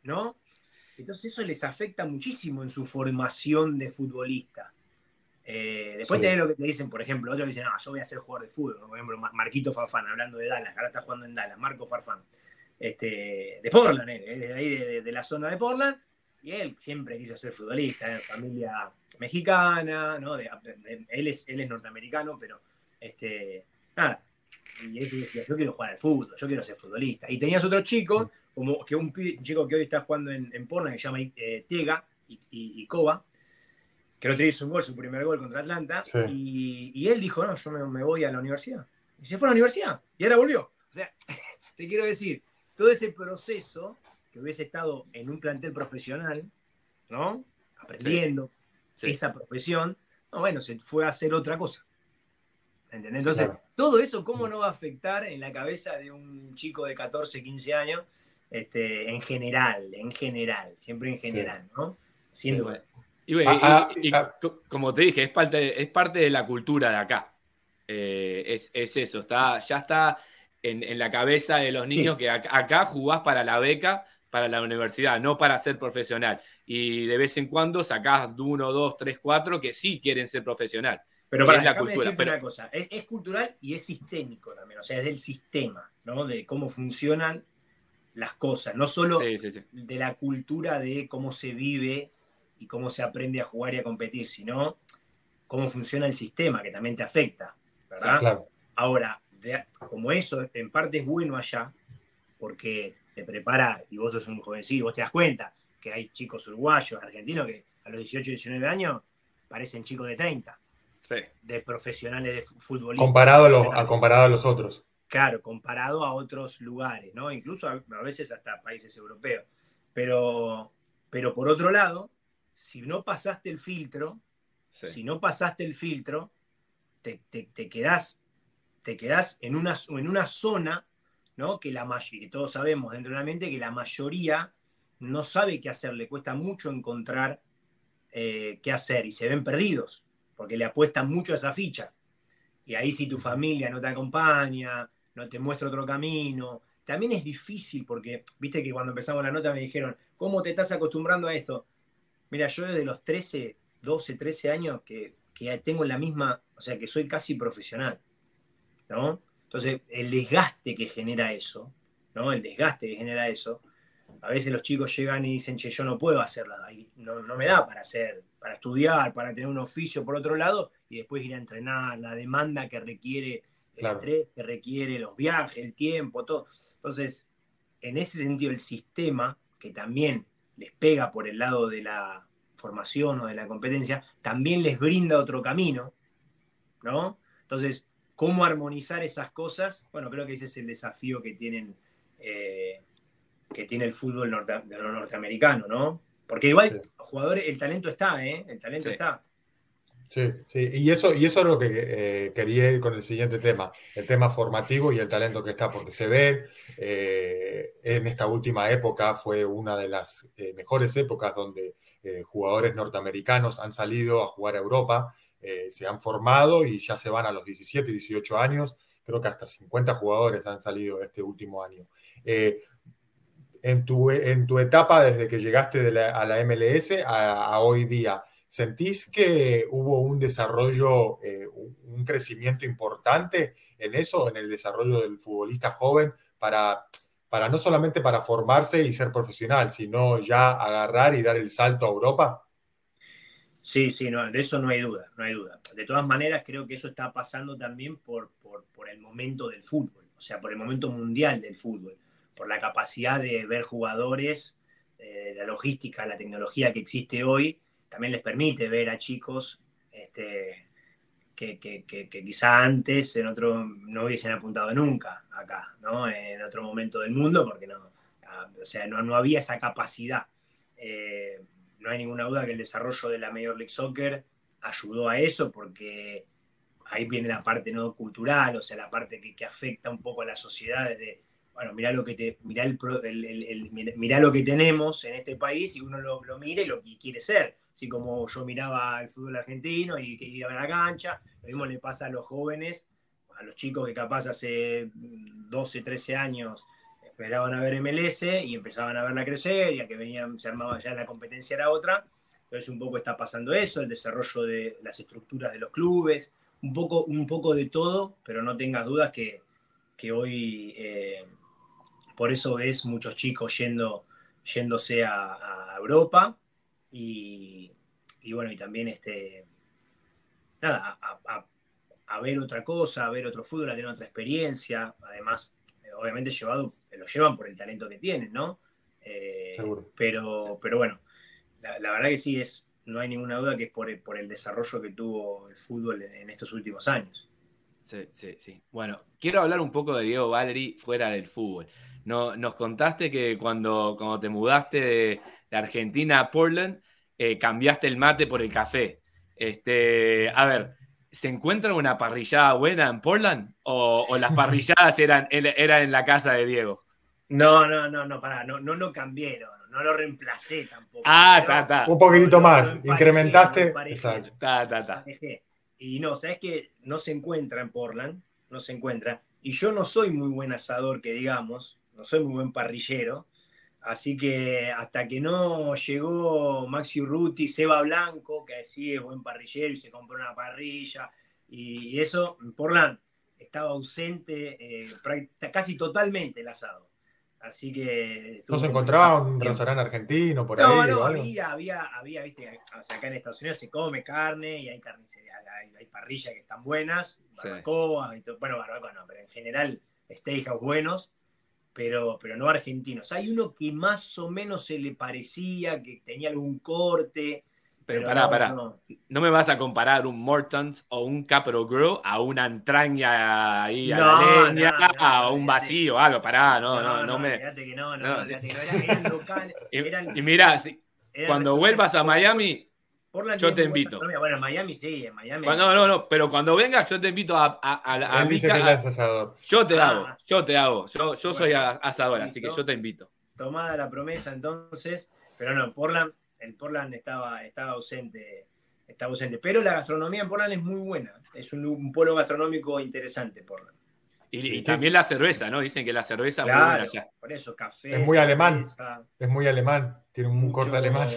¿no? Entonces eso les afecta muchísimo en su formación de futbolista. Eh, después tenés lo que te dicen, por ejemplo, otros dicen, no, yo voy a ser jugador de fútbol, por ejemplo, Marquito Farfán, hablando de Dallas, ahora está jugando en Dallas, Marco Farfán, este, de Portland, él, es de ahí, de, de, la zona de Portland, y él siempre quiso ser futbolista, ¿eh? familia mexicana, ¿no? él, es, él es norteamericano, pero este, nada. Y él decía, yo quiero jugar al fútbol, yo quiero ser futbolista. Y tenías otro chico, como que un, chico que hoy está jugando en, en Porna, que se llama eh, Tega y, y, Coba, que no hizo un gol, su primer gol contra Atlanta, y, y, él dijo, no, yo me, me, voy a la universidad. Y se fue a la universidad, y ahora volvió. O sea, te quiero decir, todo ese proceso que hubiese estado en un plantel profesional, ¿no? Aprendiendo esa profesión, no, bueno, se fue a hacer otra cosa. ¿Entendés? Entonces, todo eso, ¿cómo no va a afectar en la cabeza de un chico de 14, 15 años? Este, en general, en general, siempre en general, ¿no? Siendo... Y, ah, ah, ah. como te dije, es parte, es parte de la cultura de acá. Eh, es, es, eso, está, ya está en, en, la cabeza de los niños que acá jugás para la beca para la universidad, no para ser profesional. Y de vez en cuando sacás uno, dos, tres, cuatro que sí quieren ser profesional. Pero para la cultura. Pero... una cosa, es, cultural y es sistémico también, o sea, es del sistema, ¿no? De cómo funcionan las cosas, no solo de la cultura de cómo se vive y cómo se aprende a jugar y a competir, sino cómo funciona el sistema, que también te afecta, ¿verdad? Ahora, como eso en parte es bueno allá, porque te prepara y vos sos un jovencito, vos te das cuenta que hay chicos uruguayos, argentinos que a los 18, 19 años parecen chicos de 30. De profesionales de fútbol. Comparado a, los, a, comparado a los otros. Claro, comparado a otros lugares, ¿no? Incluso a, veces hasta países europeos. Pero, pero por otro lado, si no pasaste el filtro, si no pasaste el filtro, te, te, te quedás te quedás en una, en una zona, ¿no? Que la que todos sabemos dentro de la mente que la mayoría no sabe qué hacer, le cuesta mucho encontrar eh, qué hacer y se ven perdidos, porque le apuestan mucho a esa ficha. Y ahí si tu familia no te acompaña, no te muestra otro camino, también es difícil porque, viste que cuando empezamos la nota me dijeron, ¿cómo te estás acostumbrando a esto? Mira, yo desde los 13, 12, 13 años que, que tengo la misma, o sea, que soy casi profesional, ¿no? Entonces, el desgaste que genera eso, ¿no? El desgaste que genera eso, a veces los chicos llegan y dicen, che, yo no puedo hacerla, no, no me da para hacer, para estudiar, para tener un oficio por otro lado y después ir a entrenar, la demanda que requiere el estrés, que requiere los viajes, el tiempo, todo. Entonces, en ese sentido, el sistema, que también les pega por el lado de la formación o de la competencia, también les brinda otro camino, ¿no? Entonces, ¿cómo armonizar esas cosas? Bueno, creo que ese es el desafío que tienen, eh, que tiene el fútbol norteamericano, ¿no? Porque igual, jugadores, el talento está, ¿eh? El talento está. Sí, sí, y eso, y eso es lo que eh, quería ir con el siguiente tema, el tema formativo y el talento que está, porque se ve eh, en esta última época, fue una de las eh, mejores épocas donde jugadores norteamericanos han salido a jugar a Europa, se han formado y ya se van a los 17, 18 años, creo que hasta 50 jugadores han salido este último año. En tu, en, tu, etapa desde que llegaste a la MLS a hoy día, ¿Sentís que hubo un desarrollo, eh, un crecimiento importante en eso, en el desarrollo del futbolista joven, para, para no solamente para formarse y ser profesional, sino ya agarrar y dar el salto a Europa? Sí, sí, no, de eso no hay duda, no hay duda. De todas maneras, creo que eso está pasando también por, por, el momento del fútbol, o sea, por el momento mundial del fútbol, por la capacidad de ver jugadores, eh, la logística, la tecnología que existe hoy, también les permite ver a chicos este, que, quizá antes en otro no hubiesen apuntado nunca acá, ¿no? En otro momento del mundo, porque no, ah, o sea, no, había esa capacidad. Eh, no hay ninguna duda que el desarrollo de la Major League Soccer ayudó a eso, porque ahí viene la parte no cultural, o sea, la parte que, que afecta un poco a la sociedad desde bueno, mirá lo que, te, mirá el, lo que tenemos en este país y uno lo, lo mira y lo que quiere ser. Así como yo miraba el fútbol argentino y que iba a la cancha, lo mismo le pasa a los jóvenes, a los chicos que capaz hace 12, 13 años esperaban a ver MLS y empezaban a verla crecer, ya que venían, se armaba ya la competencia era otra. Entonces un poco está pasando eso, el desarrollo de las estructuras de los clubes, un poco, un poco de todo, pero no tengas dudas que, que hoy eh, por eso ves muchos chicos yendo, yéndose a, Europa y, bueno, y también este, nada, a, ver otra cosa, a ver otro fútbol, a tener otra experiencia. Además, obviamente llevado, lo llevan por el talento que tienen, ¿no? Eh, pero, pero bueno, la, verdad que sí, es, no hay ninguna duda que es por, por el desarrollo que tuvo el fútbol en, estos últimos años. Sí, sí, sí. Bueno, quiero hablar un poco de Diego Valeri fuera del fútbol nos contaste que cuando, cuando te mudaste de, Argentina a Portland, eh, cambiaste el mate por el café. Este, a ver, ¿se encuentra una parrillada buena en Portland? ¿O, las parrilladas eran, eran en la casa de Diego? No, no, no, no, para, no, no lo cambié, no, lo reemplacé tampoco. Ah, está, está. Un poquitito más, incrementaste. Exacto. Y no, sabes que no se encuentra en Portland, no se encuentra. Y yo no soy muy buen asador, que digamos, no soy muy buen parrillero. Así que hasta que no llegó Maxi Urruti, Seba Blanco, que sí es buen parrillero y se compró una parrilla, y eso, en Portland estaba ausente eh, casi totalmente el asado. Así que. ¿No se encontraba un restaurante argentino por ahí? No, no, había, había, había, viste, acá en Estados Unidos se come carne y hay carnicería, hay, hay parrillas que están buenas, barbacoa, bueno, barbacoa no, pero en general steakhouse buenos pero, pero no argentinos. Hay uno que más o menos se le parecía, que tenía algún corte. Pero, pará, pará. No. me vas a comparar un Mortons o un Capro Grill a una entraña ahí a la leña, a un vacío, algo, pará, no, no, no, me. Que no, no, que no, eran, locales. Y, mira, cuando vuelvas a Miami, yo te invito. Bueno, en Miami sí, en Miami. no, no, no, pero cuando vengas yo te invito a, a, a, es asador. Yo te hago, ah. yo te hago. Yo, yo soy asador, así que yo te invito. Tomada la promesa entonces, pero no, Portland, el Portland estaba, estaba ausente. Estaba ausente. Pero la gastronomía en Portland es muy buena. Es un, un polo gastronómico interesante, Portland. Y, también la cerveza, ¿no? Dicen que la cerveza es muy buena allá. Por eso, café. Es muy alemán. Es muy alemán. Tiene un corte alemán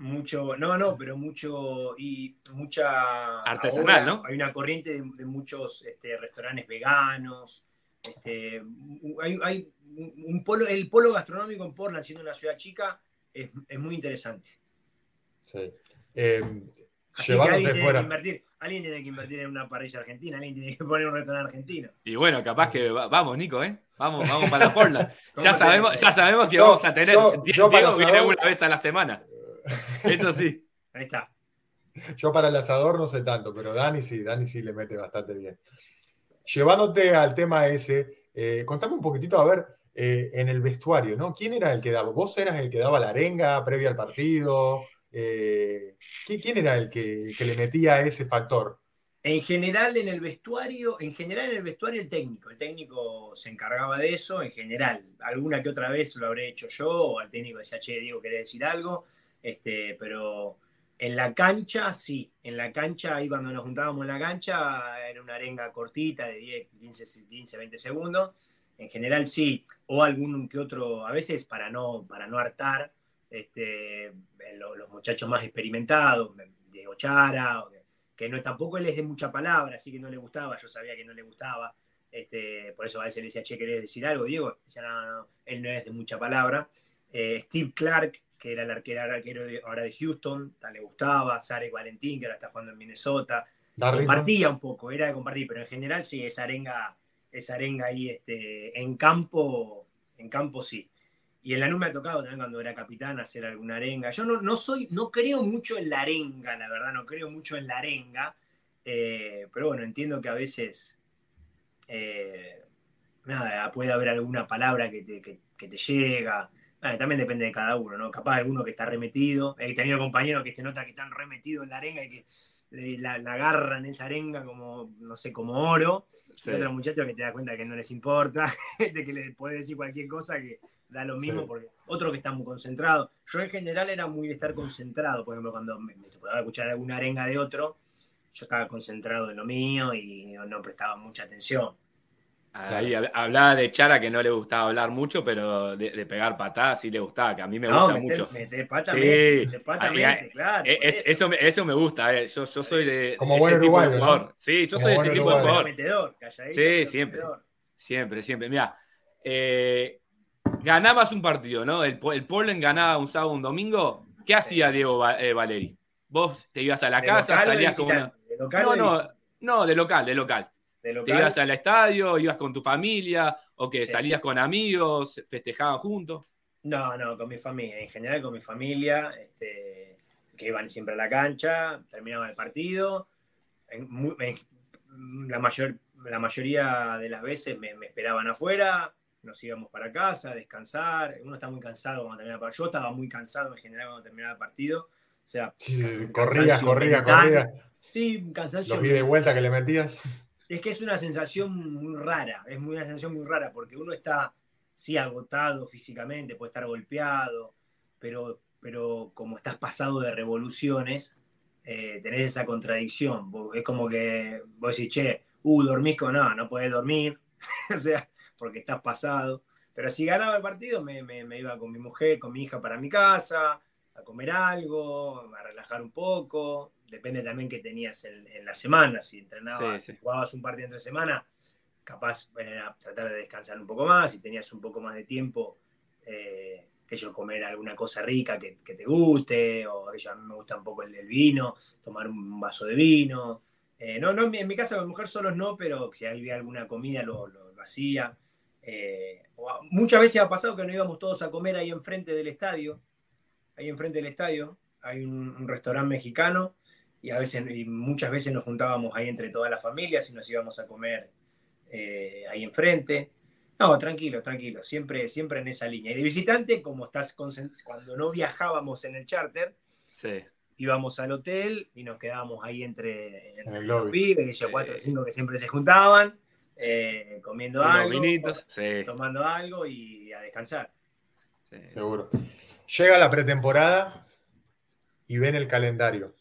mucho, no, no, pero mucho y mucha artesanal, ¿no? Hay una corriente de, muchos este, restaurantes veganos. Este, hay, un polo, el polo gastronómico en Portland, siendo una ciudad chica, es, muy interesante. Sí. Eh, alguien, tiene que invertir, alguien tiene que invertir en una parrilla argentina, alguien tiene que poner un restaurante argentino. Y bueno, capaz que vamos, Nico, ¿eh? Vamos, vamos para Portland. ya sabemos, ya sabemos que vamos a tener. Yo, Diego viene una vez a la semana. Eso sí. Ahí está. Yo para el asador no sé tanto, pero Dani sí, Dani sí le mete bastante bien. Llevándote al tema ese, eh, contame un poquitito, a ver, eh, en el vestuario, ¿no? ¿Quién era el que daba? ¿Vos eras el que daba la arenga previa al partido? Eh, ¿Quién era el que, le metía ese factor? En general en el vestuario, en general en el vestuario el técnico, el técnico se encargaba de eso, en general, alguna que otra vez lo habré hecho yo, o al técnico decía, che, Diego, ¿querés decir algo? Este, pero en la cancha, sí. En la cancha, ahí cuando nos juntábamos en la cancha, era una arenga cortita de 10, 15, 15 20 segundos. En general, sí. O algún que otro, a veces para no, para no hartar, este, los, muchachos más experimentados, Diego Chara, que, no, tampoco él es de mucha palabra, así que no le gustaba. Yo sabía que no le gustaba. Este, por eso a veces le decía, che, ¿querés decir algo, Diego? Decía, no, no, él no es de mucha palabra. Eh, Steve Clark, que era el arquero, arquero de, ahora de Houston, le gustaba, Sare Valentín, que ahora está jugando en Minnesota. Compartía un poco, era de compartir, pero en general sí, esa arenga, esa arenga ahí este, en campo, en campo sí. Y en la me ha tocado también cuando era capitán hacer alguna arenga. Yo no, no soy, no creo mucho en la arenga, la verdad, no creo mucho en la arenga. Eh, pero bueno, entiendo que a veces eh, nada, puede haber alguna palabra que te, que te llega también depende de cada uno, ¿no? Capaz alguno que está remetido. He tenido compañeros que se nota que están remetidos en la arenga y que la, agarran en esa arenga como, no sé, como oro. Y otros muchachos que te das cuenta que no les importa, de que les puede decir cualquier cosa que da lo mismo, porque otro que está muy concentrado. Yo en general era muy de estar concentrado, por ejemplo, cuando me, me escuchar alguna arenga de otro, yo estaba concentrado en lo mío y no prestaba mucha atención. Ahí hablaba de Chara que no le gustaba hablar mucho, pero de, pegar patadas sí le gustaba, que a mí me gusta mucho. Meter pata sí. claro. Eh, eso. Eso, me gusta, eh. yo, yo soy de. Como buen uruguayo. ¿no? Sí, yo soy de ese tipo de jugador. sí, siempre. Siempre, siempre. Mira, eh, ganabas un partido, ¿no? El, el Portland ganaba un sábado, un domingo. ¿Qué hacía Diego eh, Valeri? Vos te ibas a la casa, salías con una. no, no, no, de local, de local. ¿Te ibas al estadio, ibas con tu familia o que salías con amigos, festejaban juntos? No, no, con mi familia, en general con mi familia, este, que iban siempre a la cancha, terminaban el partido. la, mayor, la mayoría de las veces me, esperaban afuera, nos íbamos para casa, a descansar. Uno está muy cansado cuando termina el partido. Yo estaba muy cansado en general cuando terminaba el partido. O sea, corría, corría, corría. Sí, cansancio. Los vi de vuelta que le metías es que es una sensación muy rara, es una sensación muy rara, porque uno está, sí, agotado físicamente, puede estar golpeado, pero, pero como estás pasado de revoluciones, eh, tenés esa contradicción. Es como que vos decís, che, uh, dormís con no, no podés dormir, o sea, porque estás pasado. Pero si ganaba el partido, me, me, iba con mi mujer, con mi hija para mi casa, a comer algo, a relajar un poco, depende también que tenías en, la semana, si entrenabas, jugabas un partido entre semana, capaz era tratar de descansar un poco más, si tenías un poco más de tiempo, eh, que yo comer alguna cosa rica que, te guste, o a mí me gusta un poco el, vino, tomar un vaso de vino. Eh, no, no, en mi casa con mujer solos no, pero si había alguna comida lo, lo, hacía. Eh, muchas veces ha pasado que no íbamos todos a comer ahí enfrente del estadio, ahí enfrente del estadio, hay un restaurante mexicano y a veces y muchas veces nos juntábamos ahí entre todas las familias y nos íbamos a comer eh, ahí enfrente. No, tranquilo, tranquilo, siempre, siempre en esa línea. Y de visitante, como estás cuando no viajábamos en el charter, sí. íbamos al hotel y nos quedábamos ahí entre, En el los lobby. pibes, ellos cuatro o cinco que siempre se juntaban, eh, comiendo Unos algo, vinitos, sí, tomando algo y a descansar. sí. Seguro. Llega la pretemporada y ven el calendario de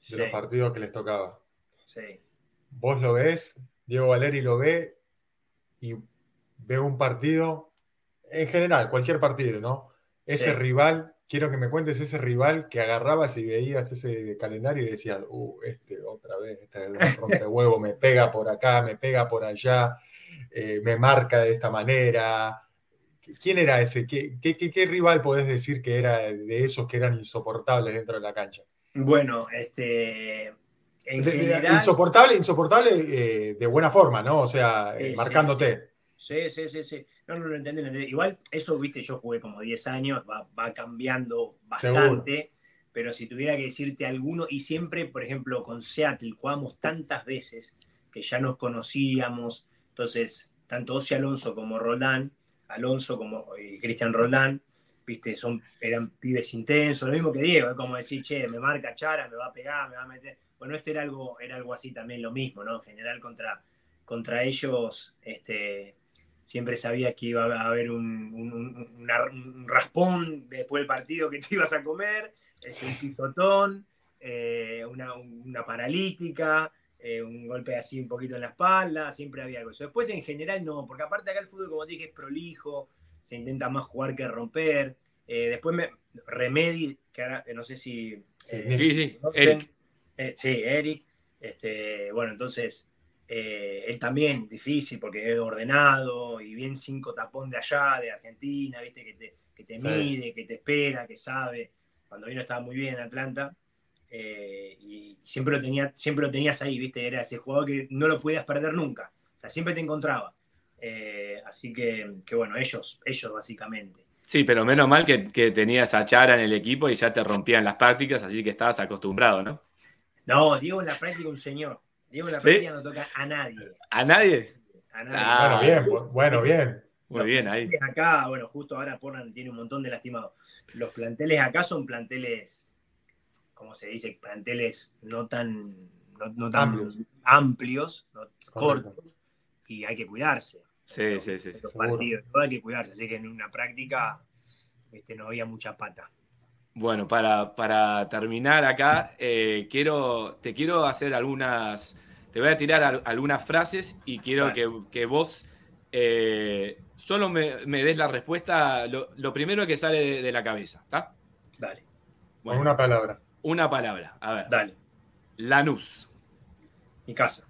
Sí, los partidos que les tocaba. sí. Vos lo ves, Diego Valeri lo ve y ve un partido, en general, cualquier partido, ¿no? Ese Sí. rival, quiero que me cuentes ese rival que agarrabas y veías ese calendario y decías, uh, este otra vez, este es un rompehuevo, me pega por acá, me pega por allá, eh, me marca de esta manera. ¿Quién era ese? ¿Qué, qué, qué- qué rival podés decir que era de esos que eran insoportables dentro de la cancha? Bueno, este, en general... insoportable, insoportable eh, de buena forma, ¿no? O sea, eh, Sí, sí, marcándote. Sí, sí, sí, sí. No, no lo entendí. Igual, eso, viste, yo jugué como 10 años, va, va cambiando bastante, pero si tuviera que decirte alguno, y siempre, por ejemplo, con Seattle jugamos tantas veces que ya nos conocíamos, entonces, tanto Ozzy Alonso como Roldán, Alonso como eh, Cristian Roldán, viste, son, eran pibes intensos, lo mismo que Diego, es como decir, che, me marca Chara, me va a pegar, me va a meter. Bueno, esto era algo, era algo así también lo mismo, ¿no? En general contra, contra ellos, este, siempre sabía que iba a haber un, un- un- una- un raspón después del partido que te ibas a comer, es un pisotón, eh, una, una paralítica, eh, un golpe así un poquito en la espalda, siempre había algo. Eso. Después en general no, porque aparte acá el fútbol, como te dije, es prolijo, se intenta más jugar que romper. Eh, después me, Remedi, que ahora no sé si... Sí, sí. Eric. Sí, Eric. Este, bueno, entonces eh, él también difícil porque es ordenado y bien cinco tapón de allá, de Argentina, viste, que te, que te Sí. mide, que te espera, que sabe. Cuando vino estaba muy bien en Atlanta. eh, y siempre lo, tenía, siempre lo tenías ahí, viste, era ese jugador que no lo podías perder nunca. O sea, siempre te encontraba. Eh, así que, que bueno, ellos, ellos básicamente. Sí, pero menos mal que, que tenías a Chara en el equipo y ya te rompían las prácticas, así que estabas acostumbrado, ¿no? No, Diego en la práctica un señor. Diego la ¿Sí? práctica no toca a nadie. ¿A nadie? A nadie. Ah, bueno, bien, bu- bueno, bien. Muy bien, ahí. Acá, bueno, justo ahora Portland tiene un montón de lastimados. Los planteles acá son planteles, ¿cómo se dice? Planteles no tan, no, no tan Amplios. amplios, no- cortos, y hay que cuidarse. Sí, sí, sí. Los partidos, todo hay que cuidarse. Así que en una práctica este, no había mucha pata. Bueno, para, para terminar acá, eh, quiero, te quiero hacer algunas, te voy a tirar al- algunas frases y quiero que, que vos eh, solo me, me des la respuesta, lo, lo primero que sale de, de la cabeza, ¿está? Dale, Con Bueno, una palabra. una palabra, a ver. dale. Lanús, Mi casa,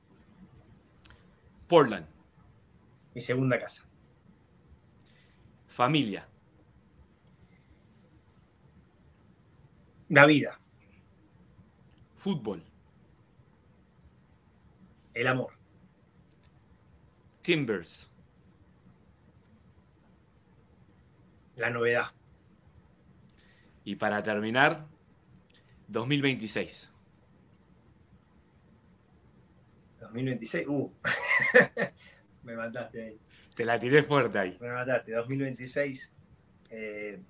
Portland, mi segunda casa. familia, La vida, fútbol, el amor, Timbers, la novedad. y para terminar, 2026. 2026, uh. me mataste ahí. Te la tiré fuerte ahí. Me mataste. 2026. eh,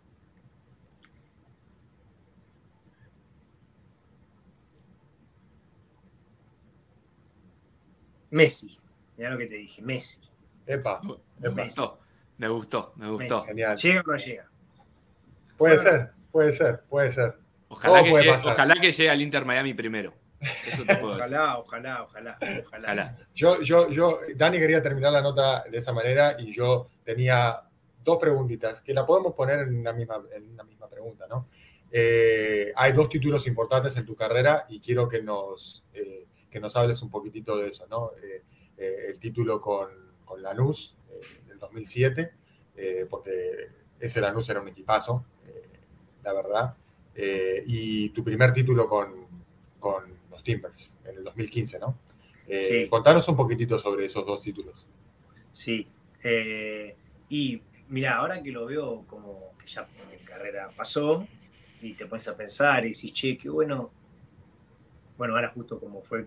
Messi. Mira lo que te dije. Messi. Epa, Me epa. gustó, me gustó, me gustó. Genial. ¿Llega o no llega? Puede Bueno. ser, puede ser, puede ser. Ojalá Todo que, puede llegue, pasar. ojalá que llegue al Inter Miami primero. Eso te puedo decir. Ojalá, ojalá, ojalá, ojalá. Ojalá. Yo, yo, yo, Dani quería terminar la nota de esa manera y yo tenía dos preguntitas que la podemos poner en una misma, en una misma pregunta, ¿no? Eh, hay dos títulos importantes en tu carrera y quiero que nos, eh, que nos hables un poquitito de eso, ¿no? Eh, eh, el título con, con Lanús eh, del 2007, eh, porque ese Lanús era un equipazo, la verdad, y tu primer título con, con los Timbers en el 2015, ¿no? Sí. Contanos un poquitito sobre esos dos títulos. Sí. y mira, ahora que lo veo como que ya mi carrera pasó y te pones a pensar y decís, che, qué bueno. Bueno, ahora justo como fue,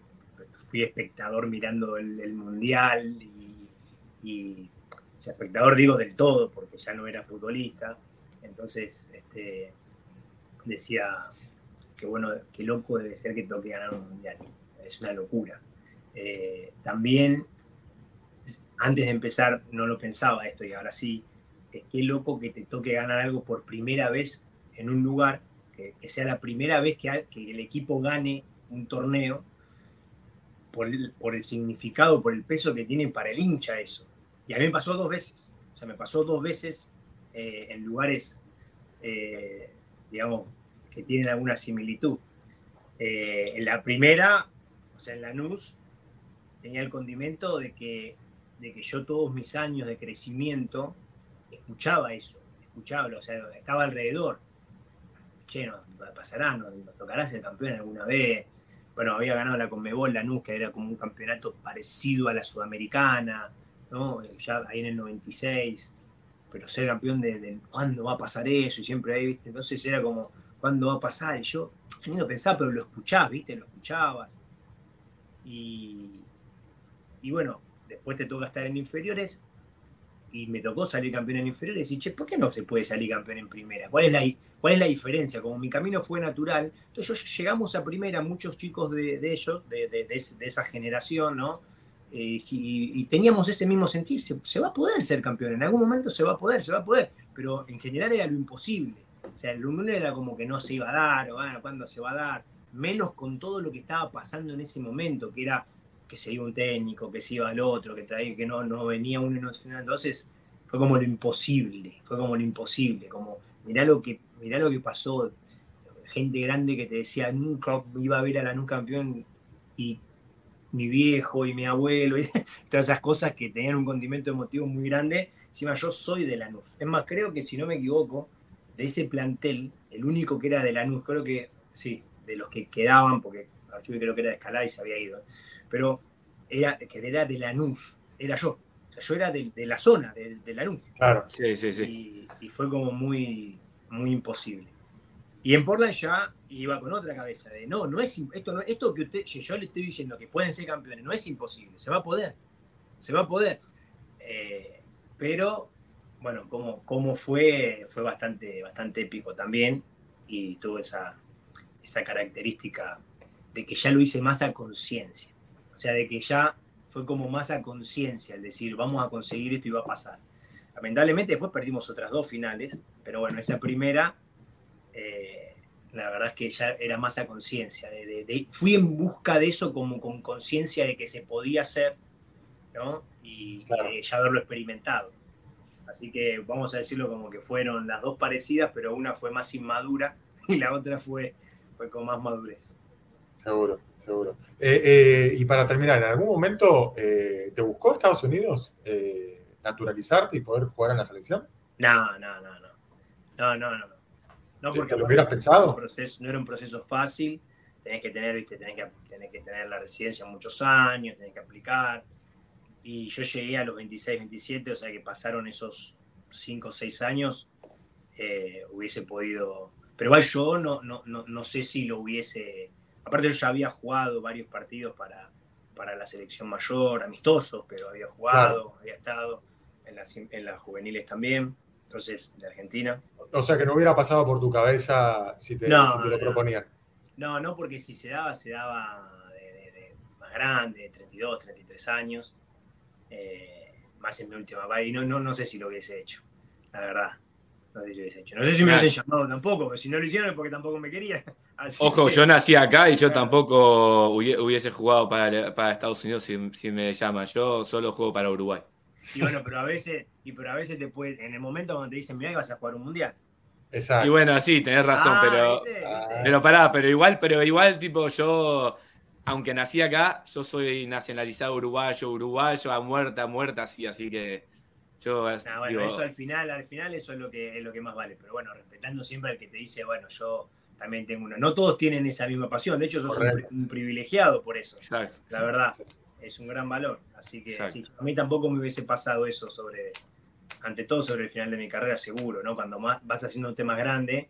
fui espectador mirando el, mundial y, espectador digo del todo porque ya no era futbolista. Entonces, este, decía, qué bueno, qué loco debe ser que toque ganar un mundial. Es una locura. Eh, también, antes de empezar, no lo pensaba esto y ahora sí, es qué loco que te toque ganar algo por primera vez en un lugar, que, sea la primera vez que, que, el equipo gane un torneo, por el, por el significado, por el peso que tiene para el hincha eso. Y a mí me pasó dos veces. O sea, me pasó dos veces eh, en lugares, eh, digamos, que tienen alguna similitud. Eh, en la primera, o sea, en la NUS, tenía el condimento de que, de que yo todos mis años de crecimiento escuchaba eso, escuchaba, o sea, estaba alrededor. Che, no, pasará, nos, tocará ser campeón alguna vez. Bueno, había ganado la Conmebol, la NUS, que era como un campeonato parecido a la Sudamericana, ¿no? Ya ahí en el 96 pero ser campeón de, cuándo va a pasar eso, y siempre ahí, ¿viste? Entonces era como, ¿cuándo va a pasar? Y yo, ni lo pensaba, pero lo escuchabas, ¿viste? Lo escuchabas. Y, y bueno, después te toca estar en inferiores, y me tocó salir campeón en inferiores, y che, ¿por qué no se puede salir campeón en primera? ¿Cuál es la, cuál es la diferencia? Como mi camino fue natural, entonces llegamos a primera, muchos chicos de, ellos, de, de esa generación, ¿no? Eh, y, teníamos ese mismo sentir, se, va a poder ser campeón, en algún momento se va a poder, se va a poder, pero en general era lo imposible. O sea, el uno era como que no se iba a dar, o bueno, ¿cuándo se va a dar? Menos con todo lo que estaba pasando en ese momento, que era que se iba un técnico, que se iba al otro, que traía, que no, no venía uno en final. Entonces fue como lo imposible, fue como lo imposible, como mirá lo que, mirá lo que pasó, gente grande que te decía nunca iba a ver a la NU campeón y mi viejo y mi abuelo, y todas esas cosas que tenían un condimento emotivo muy grande. Encima yo soy de Lanús. Es más, creo que si no me equivoco, de ese plantel, el único que era de Lanús, creo que sí, de los que quedaban, porque yo creo que era de Escalá y se había ido, pero era, que era de Lanús, era yo. O sea, yo era de, la zona, de, de Lanús. Claro, sí, sí, sí. Y, y, fue como muy, muy imposible. Y en Portland ya iba con otra cabeza de no, no es esto, no, esto que usted, yo le estoy diciendo que pueden ser campeones, no es imposible, se va a poder, se va a poder. Eh, pero bueno, como, como fue, fue bastante, bastante épico también y tuvo esa, esa característica de que ya lo hice más a conciencia. O sea, de que ya fue como más a conciencia, el decir, vamos a conseguir esto y va a pasar. Lamentablemente después perdimos otras dos finales, pero bueno, esa primera eh, la verdad es que ya era más a conciencia. De, fui en busca de eso como con conciencia de que se podía hacer, ¿no? Y ya haberlo experimentado. Así que vamos a decirlo como que fueron las dos parecidas, pero una fue más inmadura y la otra fue, fue con más madurez. Seguro, seguro. Eh, eh, y para terminar, ¿en algún momento te buscó Estados Unidos naturalizarte y poder jugar en la selección? No, no, no, no. No, no, no. No, porque lo hubieras pensado. no era un proceso fácil. Tenés que tener, viste, tenés que, tenés que tener la residencia muchos años, tenés que aplicar. Y yo llegué a los 26, 27, o sea que pasaron esos 5 o 6 años, eh, hubiese podido. Pero igual yo no, no, no, no, sé si lo hubiese. Aparte, yo ya había jugado varios partidos para, para la selección mayor, amistosos, pero había jugado, había estado en las, en las juveniles también entonces, de Argentina. O sea, que no hubiera pasado por tu cabeza si te, lo proponían. No, no, porque si se daba, se daba de, más grande, de 32, 33 años, eh, más en mi última y no, no, no sé si lo hubiese hecho, la verdad. No sé si lo hubiese hecho. No sé si me hubiesen llamado tampoco, porque si no lo hicieron es porque tampoco me querían. Ojo, yo nací acá y yo tampoco hubiese jugado para, para Estados Unidos si, si me llaman. Yo solo juego para Uruguay. Y bueno, pero a veces, y pero a veces te puede, en el momento cuando te dicen, mira, vas a jugar un mundial. Exacto. Y bueno, sí, tenés razón, ah, pero. Pero pará, pero igual, pero igual, tipo, yo, aunque nací acá, yo soy nacionalizado uruguayo, uruguayo, a muerta, a muerta, así, así que. Yo, bueno, eso al final, al final, eso es lo que es lo que más vale. Pero bueno, respetando siempre al que te dice, bueno, yo también tengo uno. No todos tienen esa misma pasión. De hecho, sos un, privilegiado por eso. Exacto. La verdad es un gran valor. Así que a mí tampoco me hubiese pasado eso sobre, ante todo sobre el final de mi carrera, seguro, ¿no? Cuando más vas haciendo un tema grande,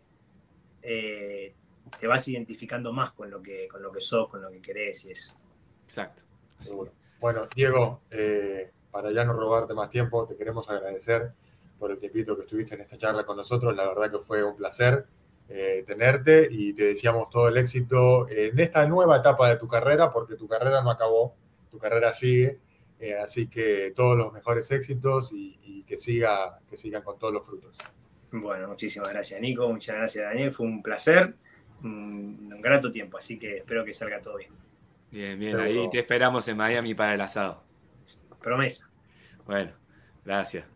eh, te vas identificando más con lo que, con lo que sos, con lo que querés y eso. Exacto. Seguro. Bueno, Diego, eh, para ya no robarte más tiempo, te queremos agradecer por el tiempito que estuviste en esta charla con nosotros. La verdad que fue un placer. eh, tenerte y te deseamos todo el éxito en esta nueva etapa de tu carrera, porque tu carrera no acabó, tu carrera sigue. Eh, así que todos los mejores éxitos y, que, siga, que sigan con todos los frutos. Bueno, muchísimas gracias Nico, muchas gracias Daniel, fue un placer, un, grato tiempo, así que espero que salga todo bien. Bien, bien, ahí te esperamos en Miami para el asado. Promesa. Bueno, gracias.